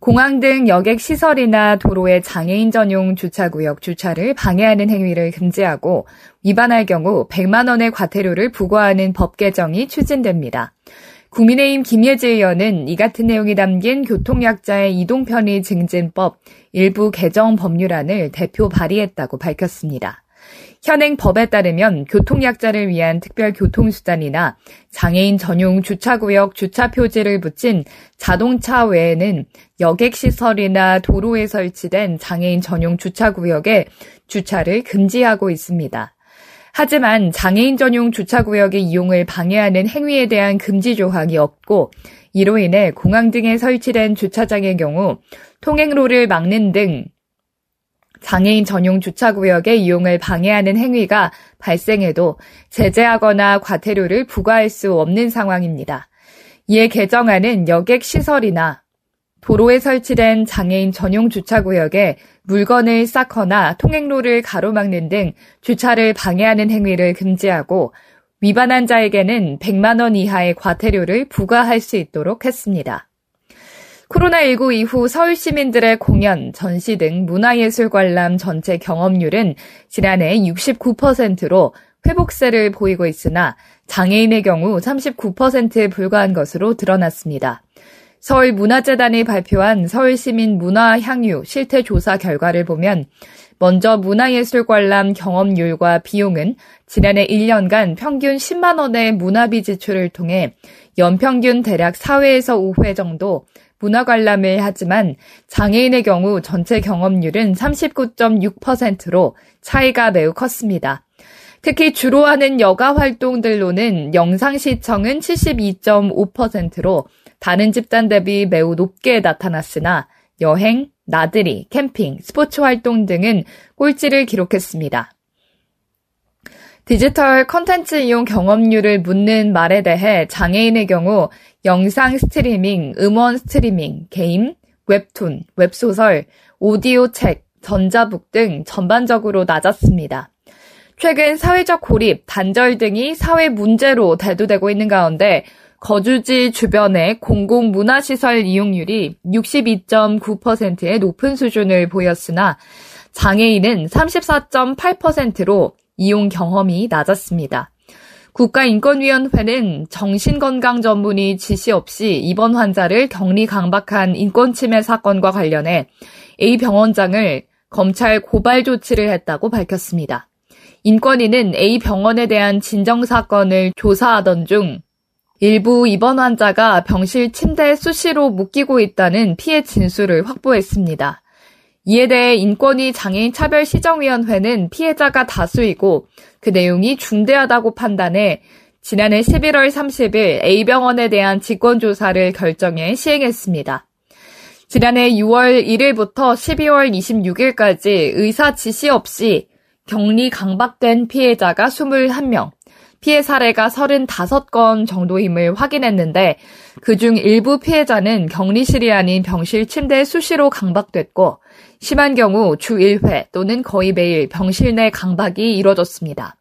공항 등 여객 시설이나 도로의 장애인 전용 주차구역 주차를 방해하는 행위를 금지하고 위반할 경우 100만 원의 과태료를 부과하는 법 개정이 추진됩니다. 국민의힘 김예지 의원은 이 같은 내용이 담긴 교통약자의 이동편의 증진법 일부 개정 법률안을 대표 발의했다고 밝혔습니다. 현행 법에 따르면 교통약자를 위한 특별 교통수단이나 장애인 전용 주차구역 주차 표지를 붙인 자동차 외에는 여객시설이나 도로에 설치된 장애인 전용 주차구역에 주차를 금지하고 있습니다. 하지만 장애인 전용 주차구역의 이용을 방해하는 행위에 대한 금지 조항이 없고 이로 인해 공항 등에 설치된 주차장의 경우 통행로를 막는 등 장애인 전용 주차구역의 이용을 방해하는 행위가 발생해도 제재하거나 과태료를 부과할 수 없는 상황입니다. 이에 개정안은 여객 시설이나 도로에 설치된 장애인 전용 주차구역에 물건을 쌓거나 통행로를 가로막는 등 주차를 방해하는 행위를 금지하고 위반한 자에게는 100만 원 이하의 과태료를 부과할 수 있도록 했습니다. 코로나19 이후 서울 시민들의 공연, 전시 등 문화예술 관람 전체 경험률은 지난해 69%로 회복세를 보이고 있으나 장애인의 경우 39%에 불과한 것으로 드러났습니다. 서울문화재단이 발표한 서울시민 문화향유 실태조사 결과를 보면 먼저 문화예술 관람 경험률과 비용은 지난해 1년간 평균 10만 원의 문화비 지출을 통해 연평균 대략 4회에서 5회 정도 문화 관람을 하지만 장애인의 경우 전체 경험률은 39.6%로 차이가 매우 컸습니다. 특히 주로 하는 여가 활동들로는 영상 시청은 72.5%로 다른 집단 대비 매우 높게 나타났으나 여행, 나들이, 캠핑, 스포츠 활동 등은 꼴찌를 기록했습니다. 디지털 컨텐츠 이용 경험률을 묻는 말에 대해 장애인의 경우 영상 스트리밍, 음원 스트리밍, 게임, 웹툰, 웹소설, 오디오 책, 전자북 등 전반적으로 낮았습니다. 최근 사회적 고립, 단절 등이 사회 문제로 대두되고 있는 가운데 거주지 주변의 공공문화시설 이용률이 62.9%의 높은 수준을 보였으나 장애인은 34.8%로 이용 경험이 낮았습니다. 국가인권위원회는 정신건강 전문의 지시 없이 입원 환자를 격리 강박한 인권침해 사건과 관련해 A 병원장을 검찰 고발 조치를 했다고 밝혔습니다. 인권위는 A 병원에 대한 진정 사건을 조사하던 중 일부 입원 환자가 병실 침대에 수시로 묶이고 있다는 피해 진술을 확보했습니다. 이에 대해 인권위 장애인 차별 시정위원회는 피해자가 다수이고 그 내용이 중대하다고 판단해 지난해 11월 30일 A병원에 대한 직권조사를 결정해 시행했습니다. 지난해 6월 1일부터 12월 26일까지 의사 지시 없이 격리 강박된 피해자가 21명, 피해 사례가 35건 정도임을 확인했는데 그중 일부 피해자는 격리실이 아닌 병실 침대에 수시로 강박됐고 심한 경우 주 1회 또는 거의 매일 병실 내 강박이 이뤄졌습니다.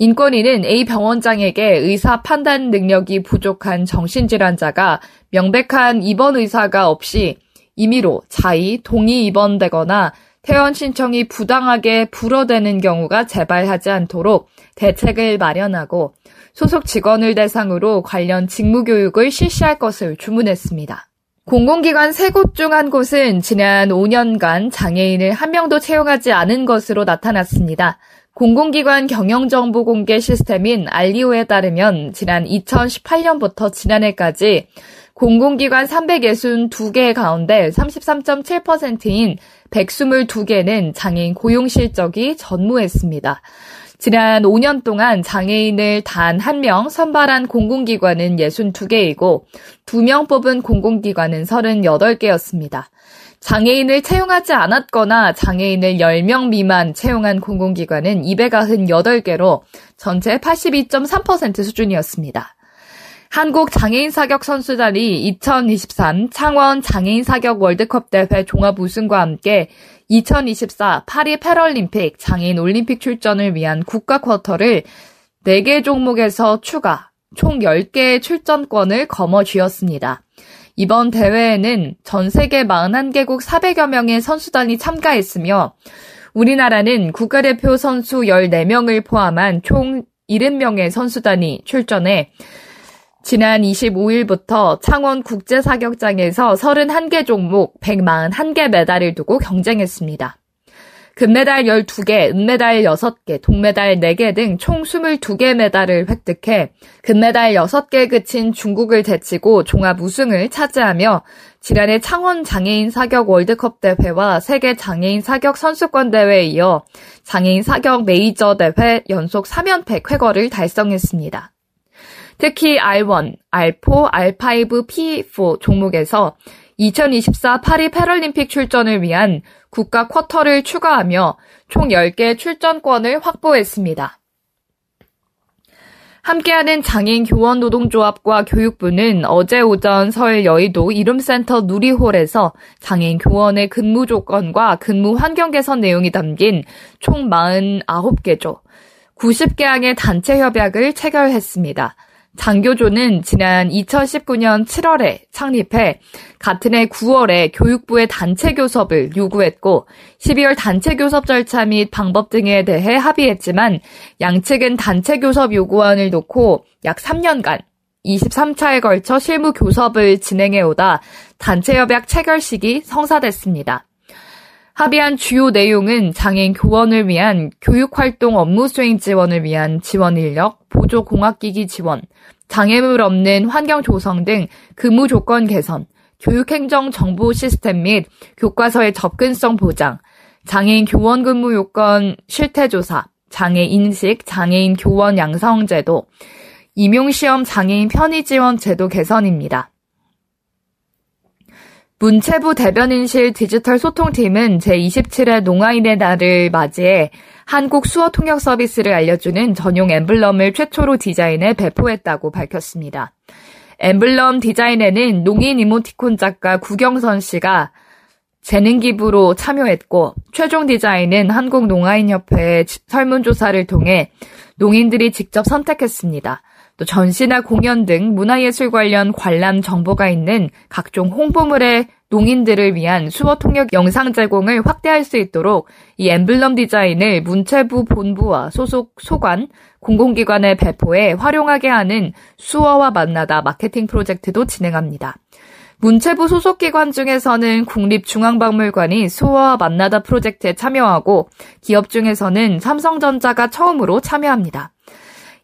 인권위는 A 병원장에게 의사 판단 능력이 부족한 정신질환자가 명백한 입원 의사가 없이 임의로 자의, 동의 입원되거나 퇴원 신청이 부당하게 불어대는 경우가 재발하지 않도록 대책을 마련하고 소속 직원을 대상으로 관련 직무 교육을 실시할 것을 주문했습니다. 공공기관 세 곳 중 한 곳은 지난 5년간 장애인을 한 명도 채용하지 않은 것으로 나타났습니다. 공공기관 경영정보 공개 시스템인 알리오에 따르면 지난 2018년부터 지난해까지 공공기관 362개 가운데 33.7%인 122개는 장애인 고용 실적이 전무했습니다. 지난 5년 동안 장애인을 단 한 명 선발한 공공기관은 62개이고 2명 뽑은 공공기관은 38개였습니다. 장애인을 채용하지 않았거나 장애인을 10명 미만 채용한 공공기관은 298개로 전체 82.3% 수준이었습니다. 한국 장애인 사격 선수단이 2023 창원 장애인 사격 월드컵 대회 종합 우승과 함께 2024 파리 패럴림픽 장애인 올림픽 출전을 위한 국가 쿼터를 4개 종목에서 추가 총 10개의 출전권을 거머쥐었습니다. 이번 대회에는 전 세계 41개국 400여 명의 선수단이 참가했으며 우리나라는 국가대표 선수 14명을 포함한 총 70명의 선수단이 출전해 지난 25일부터 창원 국제사격장에서 31개 종목 141개 메달을 두고 경쟁했습니다. 금메달 12개, 은메달 6개, 동메달 4개 등 총 22개 메달을 획득해 금메달 6개 그친 중국을 제치고 종합 우승을 차지하며 지난해 창원 장애인 사격 월드컵 대회와 세계 장애인 사격 선수권 대회에 이어 장애인 사격 메이저 대회 연속 3연패 쾌거를 달성했습니다. 특히 R1, R4, R5, P4 종목에서 2024 파리 패럴림픽 출전을 위한 국가 쿼터를 추가하며 총 10개 출전권을 확보했습니다. 함께하는 장애인 교원 노동조합과 교육부는 어제 오전 서울 여의도 이룸센터 누리홀에서 장애인 교원의 근무 조건과 근무 환경 개선 내용이 담긴 총 49개조, 90개 항의 단체 협약을 체결했습니다. 장교조는 지난 2019년 7월에 창립해 같은 해 9월에 교육부의 단체 교섭을 요구했고 12월 단체 교섭 절차 및 방법 등에 대해 합의했지만 양측은 단체 교섭 요구안을 놓고 약 3년간 23차에 걸쳐 실무 교섭을 진행해 오다 단체 협약 체결식이 성사됐습니다. 합의한 주요 내용은 장애인 교원을 위한 교육활동 업무 수행 지원을 위한 지원 인력, 보조 공학기기 지원, 장애물 없는 환경 조성 등 근무 조건 개선, 교육행정 정보 시스템 및 교과서의 접근성 보장, 장애인 교원 근무 요건 실태조사, 장애 인식, 장애인 교원 양성 제도, 임용시험 장애인 편의 지원 제도 개선입니다. 문체부 대변인실 디지털 소통팀은 제27회 농아인의 날을 맞이해 한국 수어 통역 서비스를 알려주는 전용 엠블럼을 최초로 디자인해 배포했다고 밝혔습니다. 엠블럼 디자인에는 농인 이모티콘 작가 구경선 씨가 재능 기부로 참여했고 최종 디자인은 한국 농아인협회의 설문조사를 통해 농인들이 직접 선택했습니다. 또 전시나 공연 등 문화예술 관련 관람 정보가 있는 각종 홍보물의 농인들을 위한 수어 통역 영상 제공을 확대할 수 있도록 이 엠블럼 디자인을 문체부 본부와 소속 소관, 공공기관에 배포해 활용하게 하는 수어와 만나다 마케팅 프로젝트도 진행합니다. 문체부 소속 기관 중에서는 국립중앙박물관이 수어와 만나다 프로젝트에 참여하고 기업 중에서는 삼성전자가 처음으로 참여합니다.